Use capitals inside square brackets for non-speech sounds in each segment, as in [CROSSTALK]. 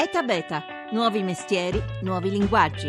ETA Beta, nuovi mestieri, nuovi linguaggi.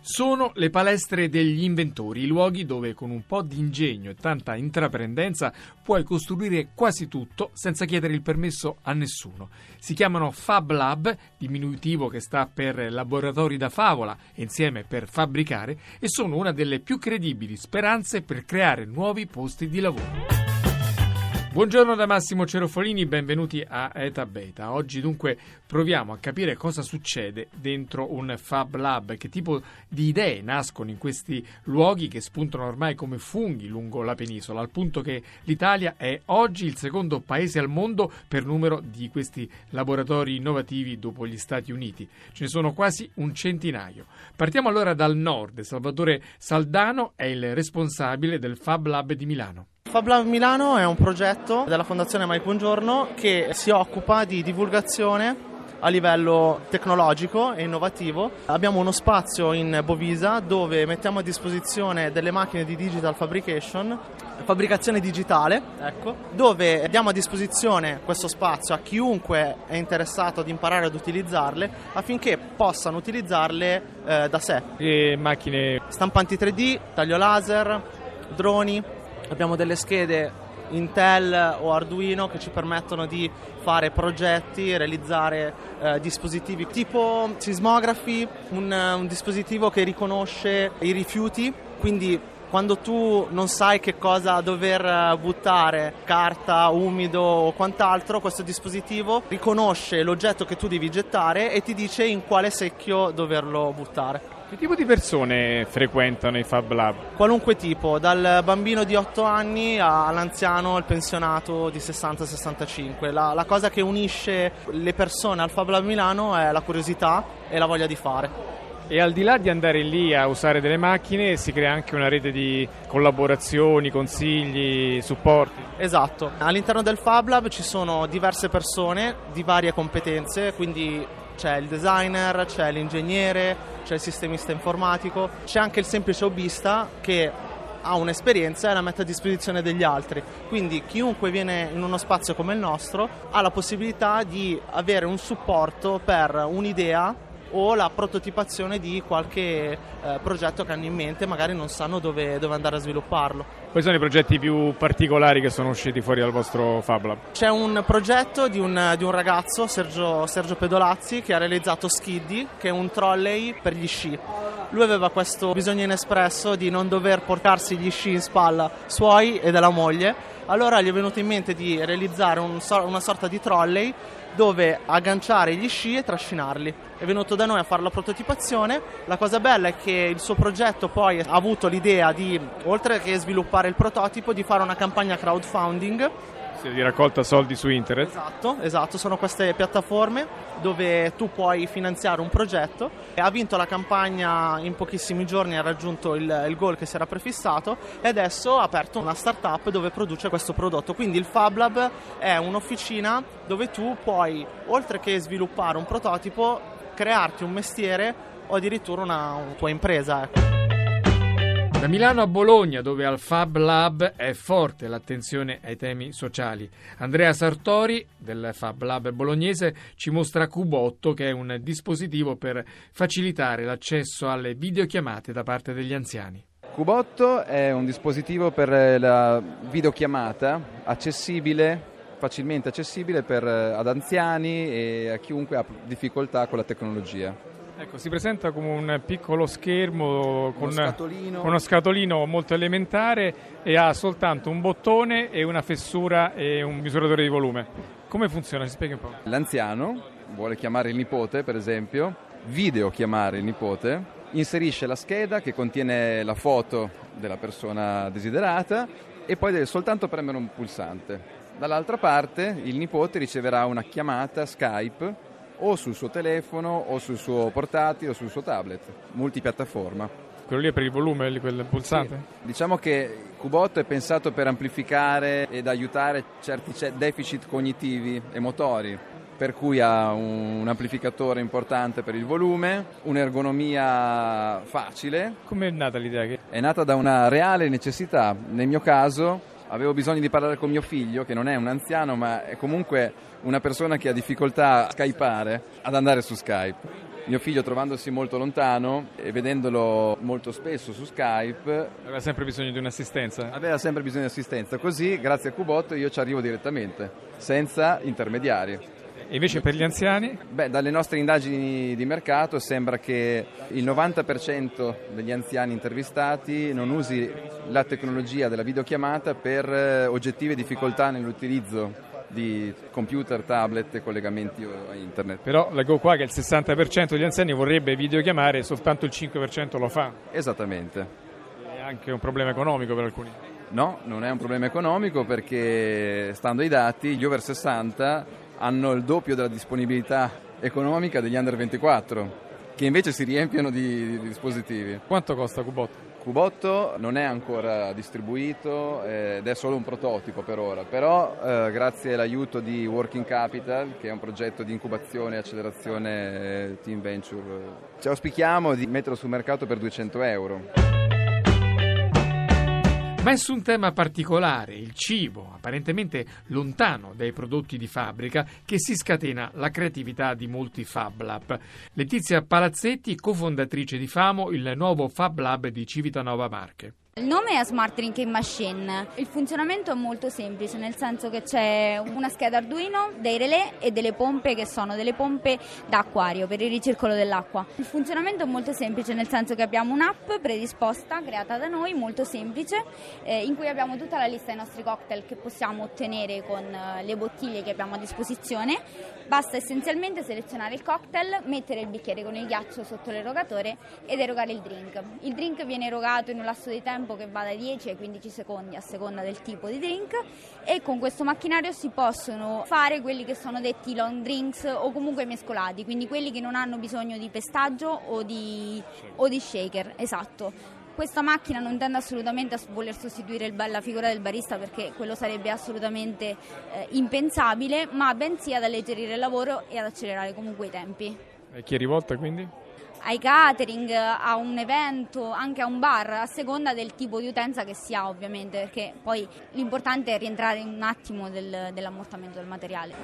Sono le palestre degli inventori, i luoghi dove con un po' di ingegno e tanta intraprendenza puoi costruire quasi tutto senza chiedere il permesso a nessuno. Si chiamano Fab Lab, diminutivo che sta per laboratori da favola insieme per fabbricare, e sono una delle più credibili speranze per creare nuovi posti di lavoro. Buongiorno da Massimo Cerofolini, benvenuti a Eta Beta. Oggi dunque proviamo a capire cosa succede dentro un Fab Lab, che tipo di idee nascono in questi luoghi che spuntano ormai come funghi lungo la penisola, al punto che l'Italia è oggi il secondo paese al mondo per numero di questi laboratori innovativi dopo gli Stati Uniti. Ce ne sono quasi un centinaio. Partiamo allora dal nord. Salvatore Saldano è il responsabile del Fab Lab di Milano. Fab Lab Milano è un progetto della Fondazione Mike Buongiorno che si occupa di divulgazione a livello tecnologico e innovativo. Abbiamo uno spazio in Bovisa dove mettiamo a disposizione delle macchine di digital fabrication, fabbricazione digitale, ecco, dove diamo a disposizione questo spazio a chiunque è interessato ad imparare ad utilizzarle affinché possano utilizzarle eh, da sé. E macchine Stampanti 3D, taglio laser, droni, abbiamo delle schede Intel o Arduino che ci permettono di fare progetti, realizzare eh, dispositivi. Tipo sismografi, un, un dispositivo che riconosce i rifiuti, quindi quando tu non sai che cosa dover buttare, carta, umido o quant'altro, questo dispositivo riconosce l'oggetto che tu devi gettare e ti dice in quale secchio doverlo buttare. Che tipo di persone frequentano i Fab Lab? Qualunque tipo, dal bambino di 8 anni all'anziano, al pensionato di 60-65. La, la cosa che unisce le persone al Fab Lab Milano è la curiosità e la voglia di fare. E al di là di andare lì a usare delle macchine, si crea anche una rete di collaborazioni, consigli, supporti. Esatto. All'interno del Fab Lab ci sono diverse persone di varie competenze, quindi c'è il designer, c'è l'ingegnere, c'è il sistemista informatico, c'è anche il semplice hobbista che ha un'esperienza e la mette a disposizione degli altri. Quindi chiunque viene in uno spazio come il nostro ha la possibilità di avere un supporto per un'idea o la prototipazione di qualche eh, progetto che hanno in mente, magari non sanno dove, dove, andare a svilupparlo. Quali sono i progetti più particolari che sono usciti fuori dal vostro Fab Lab? C'è un progetto di un, di un ragazzo, Sergio, Sergio Pedolazzi, che ha realizzato Skiddy, che è un trolley per gli sci. Lui aveva questo bisogno inespresso di non dover portarsi gli sci in spalla suoi e della moglie, allora gli è venuto in mente di realizzare un, una sorta di trolley dove agganciare gli sci e trascinarli. È venuto da noi a fare la prototipazione. La cosa bella è che il suo progetto poi ha avuto l'idea di, oltre che sviluppare il prototipo, di fare una campagna crowdfunding di raccolta soldi su internet. Esatto, esatto, sono queste piattaforme dove tu puoi finanziare un progetto. Ha vinto la campagna in pochissimi giorni, ha raggiunto il, il goal che si era prefissato e adesso ha aperto una startup dove produce questo prodotto. Quindi il Fab Lab è un'officina dove tu puoi, oltre che sviluppare un prototipo, crearti un mestiere o addirittura una, una tua impresa. Ecco. Da Milano a Bologna, dove al Fab Lab è forte l'attenzione ai temi sociali. Andrea Sartori del Fab Lab bolognese ci mostra Cubotto, che è un dispositivo per facilitare l'accesso alle videochiamate da parte degli anziani. Cubotto è un dispositivo per la videochiamata accessibile facilmente accessibile per, ad anziani e a chiunque ha difficoltà con la tecnologia. Ecco, si presenta come un piccolo schermo con uno scatolino. uno scatolino molto elementare e ha soltanto un bottone e una fessura e un misuratore di volume. Come funziona? Si spiega un po'. L'anziano vuole chiamare il nipote, per esempio, video chiamare il nipote, inserisce la scheda che contiene la foto della persona desiderata e poi deve soltanto premere un pulsante. Dall'altra parte il nipote riceverà una chiamata Skype o sul suo telefono o sul suo portatile o sul suo tablet, multipiattaforma. Quello lì è per il volume, quel pulsante? Sì. Diciamo che Cubotto è pensato per amplificare ed aiutare certi deficit cognitivi e motori, per cui ha un amplificatore importante per il volume, un'ergonomia facile. Come è nata l'idea? È nata da una reale necessità, nel mio caso avevo bisogno di parlare con mio figlio, che non è un anziano, ma è comunque una persona che ha difficoltà a skypare, ad andare su Skype. Mio figlio trovandosi molto lontano e vedendolo molto spesso su Skype aveva sempre bisogno di un'assistenza. Aveva sempre bisogno di assistenza, così grazie a Cubot io ci arrivo direttamente, senza intermediari. E invece per gli anziani? Beh, dalle nostre indagini di mercato sembra che il 90% degli anziani intervistati non usi la tecnologia della videochiamata per eh, oggettive difficoltà nell'utilizzo di computer, tablet e collegamenti a internet. Però leggo qua che il 60% degli anziani vorrebbe videochiamare e soltanto il 5% lo fa. Esattamente. È anche un problema economico per alcuni. No, non è un problema economico perché stando ai dati gli over 60 hanno il doppio della disponibilità economica degli under 24 che invece si riempiono di, di dispositivi. Quanto costa Cubot? Cubotto non è ancora distribuito eh, ed è solo un prototipo per ora, però eh, grazie all'aiuto di Working Capital, che è un progetto di incubazione e accelerazione eh, team venture, ci auspichiamo di metterlo sul mercato per 200 euro. Ma è su un tema particolare, il cibo, apparentemente lontano dai prodotti di fabbrica, che si scatena la creatività di molti Fab Lab. Letizia Palazzetti, cofondatrice di Famo, il nuovo Fab Lab di Civitanova Marche. Il nome è Smart Drinking Machine. Il funzionamento è molto semplice, nel senso che c'è una scheda Arduino, dei relè e delle pompe che sono delle pompe d'acquario per il ricircolo dell'acqua. Il funzionamento è molto semplice, nel senso che abbiamo un'app predisposta, creata da noi, molto semplice, eh, in cui abbiamo tutta la lista dei nostri cocktail che possiamo ottenere con eh, le bottiglie che abbiamo a disposizione. Basta essenzialmente selezionare il cocktail, mettere il bicchiere con il ghiaccio sotto l'erogatore ed erogare il drink. Il drink viene erogato in un lasso di tempo tempo che va dai 10 ai 15 secondi a seconda del tipo di drink e con questo macchinario si possono fare quelli che sono detti long drinks o comunque mescolati, quindi quelli che non hanno bisogno di pestaggio o di, o di shaker, esatto. Questa macchina non tende assolutamente a voler sostituire il, la figura del barista perché quello sarebbe assolutamente eh, impensabile, ma bensì ad alleggerire il lavoro e ad accelerare comunque i tempi. E chi è rivolta quindi? Ai catering, a un evento, anche a un bar, a seconda del tipo di utenza che si ha ovviamente, perché poi l'importante è rientrare un attimo del, dell'ammortamento del materiale.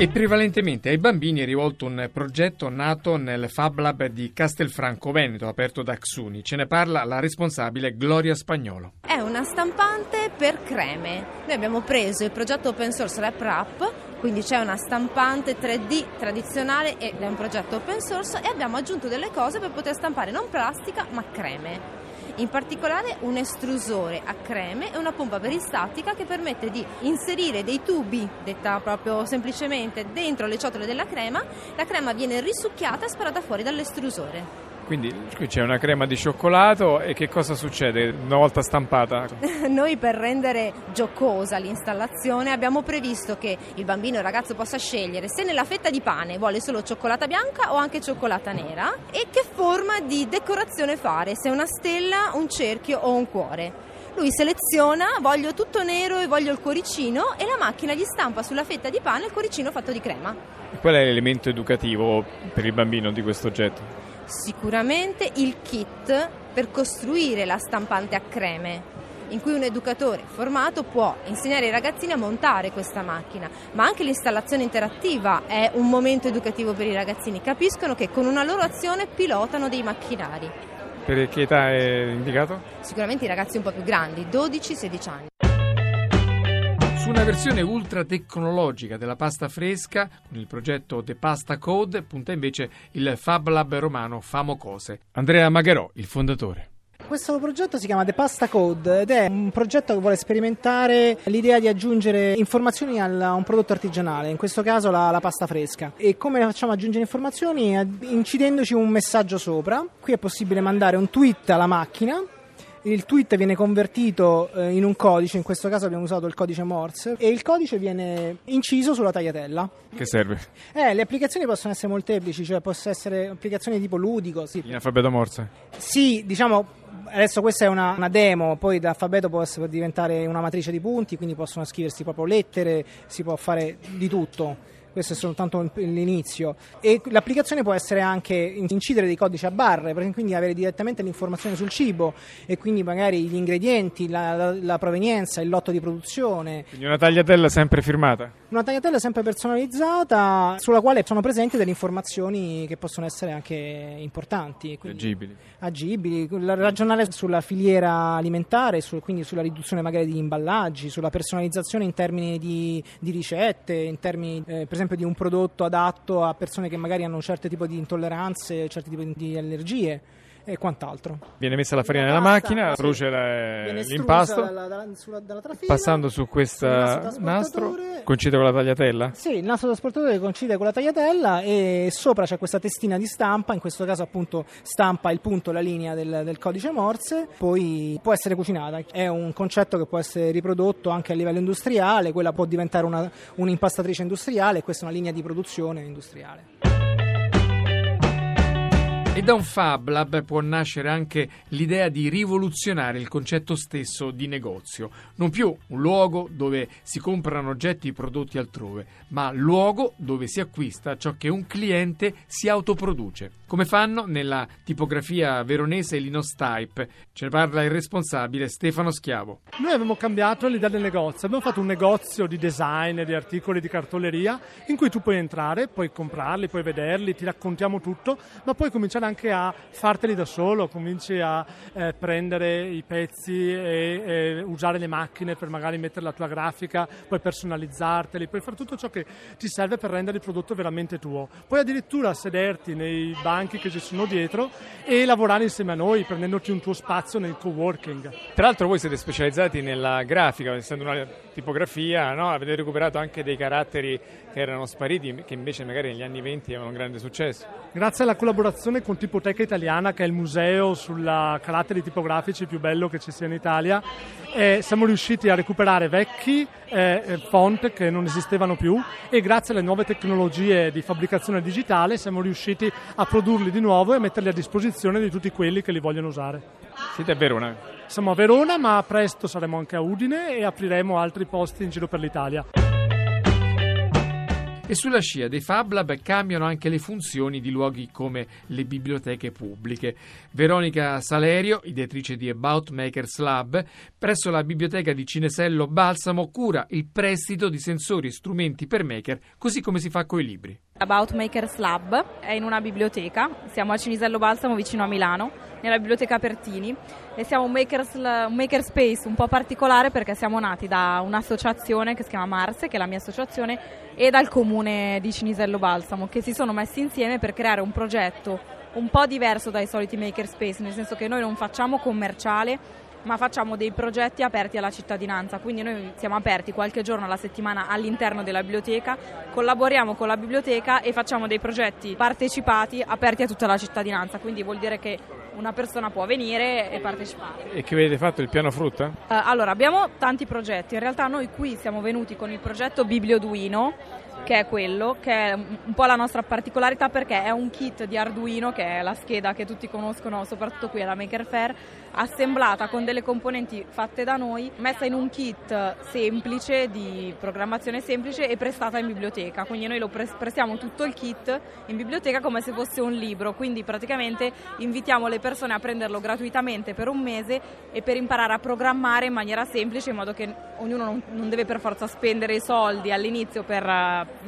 E prevalentemente ai bambini è rivolto un progetto nato nel Fab Lab di Castelfranco Veneto, aperto da Xuni. Ce ne parla la responsabile Gloria Spagnolo. È una stampante per creme. Noi abbiamo preso il progetto open source RepRap, quindi c'è una stampante 3D tradizionale ed è un progetto open source e abbiamo aggiunto delle cose per poter stampare non plastica ma creme in particolare un estrusore a creme e una pompa peristatica che permette di inserire dei tubi, detta proprio semplicemente, dentro le ciotole della crema, la crema viene risucchiata e sparata fuori dall'estrusore. Quindi qui c'è una crema di cioccolato e che cosa succede una volta stampata? [LAUGHS] Noi per rendere giocosa l'installazione abbiamo previsto che il bambino o il ragazzo possa scegliere se nella fetta di pane vuole solo cioccolata bianca o anche cioccolata nera e che forma di decorazione fare, se una stella, un cerchio o un cuore. Lui seleziona voglio tutto nero e voglio il cuoricino e la macchina gli stampa sulla fetta di pane il cuoricino fatto di crema. Qual è l'elemento educativo per il bambino di questo oggetto? Sicuramente il kit per costruire la stampante a creme in cui un educatore formato può insegnare ai ragazzini a montare questa macchina, ma anche l'installazione interattiva è un momento educativo per i ragazzini, capiscono che con una loro azione pilotano dei macchinari. Per che età è indicato? Sicuramente i ragazzi un po' più grandi, 12-16 anni. Una versione ultra tecnologica della pasta fresca, con il progetto The Pasta Code, punta invece il Fab Lab romano Famo Cose. Andrea Magherò, il fondatore. Questo progetto si chiama The Pasta Code ed è un progetto che vuole sperimentare l'idea di aggiungere informazioni a un prodotto artigianale, in questo caso la, la, pasta fresca. E come facciamo ad aggiungere informazioni? Incidendoci un messaggio sopra. Qui è possibile mandare un tweet alla macchina il tweet viene convertito eh, in un codice, in questo caso abbiamo usato il codice Morse, e il codice viene inciso sulla tagliatella. Che serve? Eh, le applicazioni possono essere molteplici, cioè possono essere applicazioni tipo ludico. Sì. In alfabeto Morse? Sì, diciamo adesso questa è una, una, demo, poi da alfabeto può diventare una matrice di punti, quindi possono scriversi proprio lettere, si può fare di tutto questo è soltanto l'inizio. E l'applicazione può essere anche incidere dei codici a barre, quindi avere direttamente l'informazione sul cibo e quindi magari gli ingredienti, la, la, la provenienza, il lotto di produzione. Quindi una tagliatella sempre firmata? Una tagliatella sempre personalizzata sulla quale sono presenti delle informazioni che possono essere anche importanti. Agibili. Agibili, ragionare sulla filiera alimentare, su, quindi sulla riduzione magari di imballaggi, sulla personalizzazione in termini di, di ricette, in termini eh, per esempio di un prodotto adatto a persone che magari hanno un certo tipo di intolleranze, certi tipi di allergie e quant'altro. Viene messa la farina nella macchina, sì. brucia l'impasto, dalla, dalla, sulla, dalla trafila, passando su questo nastro, coincide con la tagliatella? Sì, il nastro trasportatore coincide con la tagliatella e sopra c'è questa testina di stampa, in questo caso appunto stampa il punto, la linea del, del codice Morse, poi può essere cucinata. È un concetto che può essere riprodotto anche a livello industriale, quella può diventare una, un'impastatrice industriale e questa è una linea di produzione industriale. E da un Fab Lab può nascere anche l'idea di rivoluzionare il concetto stesso di negozio. Non più un luogo dove si comprano oggetti prodotti altrove, ma luogo dove si acquista ciò che un cliente si autoproduce. Come fanno nella tipografia veronese Linostype. Ce ne parla il responsabile Stefano Schiavo. Noi abbiamo cambiato l'idea del negozio. Abbiamo fatto un negozio di design, di articoli di cartoleria in cui tu puoi entrare, puoi comprarli, puoi vederli, ti raccontiamo tutto, ma puoi cominciare anche a farteli da solo, cominci a eh, prendere i pezzi e, e, usare le macchine per magari mettere la tua grafica, puoi personalizzarteli, puoi fare tutto ciò che ti serve per rendere il prodotto veramente tuo. Puoi addirittura sederti nei banchi che ci sono dietro e lavorare insieme a noi, prendendoti un tuo spazio nel co-working. Tra l'altro voi siete specializzati nella grafica, essendo una tipografia, no? avete recuperato anche dei caratteri che erano spariti, che invece magari negli anni 20 avevano un grande successo. Grazie alla collaborazione con Tipoteca Italiana, che è il museo sulla caratteri tipografici più bello che ci sia in Italia, eh, siamo riusciti a recuperare vecchi eh, eh, font che non esistevano più e grazie alle nuove tecnologie di fabbricazione digitale siamo riusciti a produrli di nuovo e a metterli a disposizione di tutti quelli che li vogliono usare. Siete a Verona? Siamo a Verona, ma presto saremo anche a Udine e apriremo altri posti in giro per l'Italia. E sulla scia dei Fab Lab cambiano anche le funzioni di luoghi come le biblioteche pubbliche. Veronica Salerio, ideatrice di About Makers Lab, presso la biblioteca di Cinesello Balsamo cura il prestito di sensori e strumenti per maker, così come si fa con i libri. About Makers Lab è in una biblioteca, siamo a Cinisello Balsamo vicino a Milano, nella biblioteca Pertini e siamo un, makers, un makerspace un po' particolare perché siamo nati da un'associazione che si chiama Marse, che è la mia associazione, e dal comune di Cinisello Balsamo che si sono messi insieme per creare un progetto un po' diverso dai soliti makerspace, nel senso che noi non facciamo commerciale ma facciamo dei progetti aperti alla cittadinanza, quindi noi siamo aperti qualche giorno alla settimana all'interno della biblioteca, collaboriamo con la biblioteca e facciamo dei progetti partecipati aperti a tutta la cittadinanza, quindi vuol dire che una persona può venire e partecipare. E che avete fatto il piano frutta? Uh, allora, abbiamo tanti progetti, in realtà noi qui siamo venuti con il progetto Biblioduino, che è quello, che è un po' la nostra particolarità perché è un kit di Arduino, che è la scheda che tutti conoscono soprattutto qui alla Maker Fair, assemblata con delle componenti fatte da noi, messa in un kit semplice, di programmazione semplice e prestata in biblioteca. Quindi noi lo prestiamo tutto il kit in biblioteca come se fosse un libro, quindi praticamente invitiamo le persone a prenderlo gratuitamente per un mese e per imparare a programmare in maniera semplice in modo che ognuno non, deve per forza spendere i soldi all'inizio per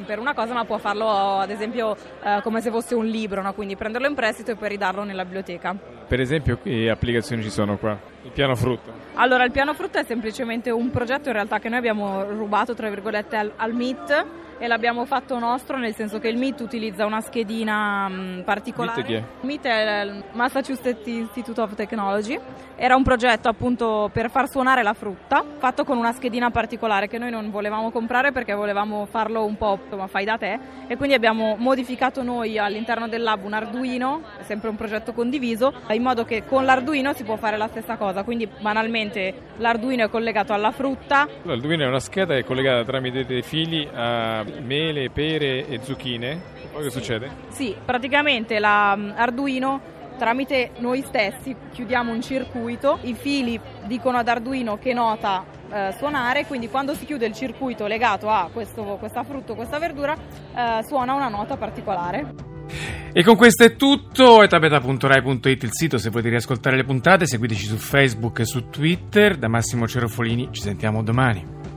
per una cosa, ma può farlo ad esempio eh, come se fosse un libro, no? quindi prenderlo in prestito e poi ridarlo nella biblioteca. Per esempio, che applicazioni ci sono qua? Il piano frutto? Allora, il piano frutto è semplicemente un progetto in realtà che noi abbiamo rubato, tra virgolette, al, al MIT e l'abbiamo fatto nostro nel senso che il MIT utilizza una schedina mh, particolare. MIT chi è? MIT è il Massachusetts Institute of Technology. Era un progetto appunto per far suonare la frutta, fatto con una schedina particolare che noi non volevamo comprare perché volevamo farlo un po' ma fai da te e quindi abbiamo modificato noi all'interno del lab un Arduino, sempre un progetto condiviso, in modo che con l'Arduino si può fare la stessa cosa, quindi banalmente l'Arduino è collegato alla frutta. L'Arduino è una scheda che è collegata tramite dei fili a mele, pere e zucchine. Poi che sì. succede? Sì, praticamente l'Arduino mm, tramite noi stessi chiudiamo un circuito, i fili dicono ad Arduino che nota eh, suonare, quindi quando si chiude il circuito legato a questo, questa frutta, questa verdura, eh, suona una nota particolare. E con questo è tutto, etapeta.rai.it il sito se volete riascoltare le puntate, seguiteci su Facebook e su Twitter, da Massimo Cerofolini ci sentiamo domani.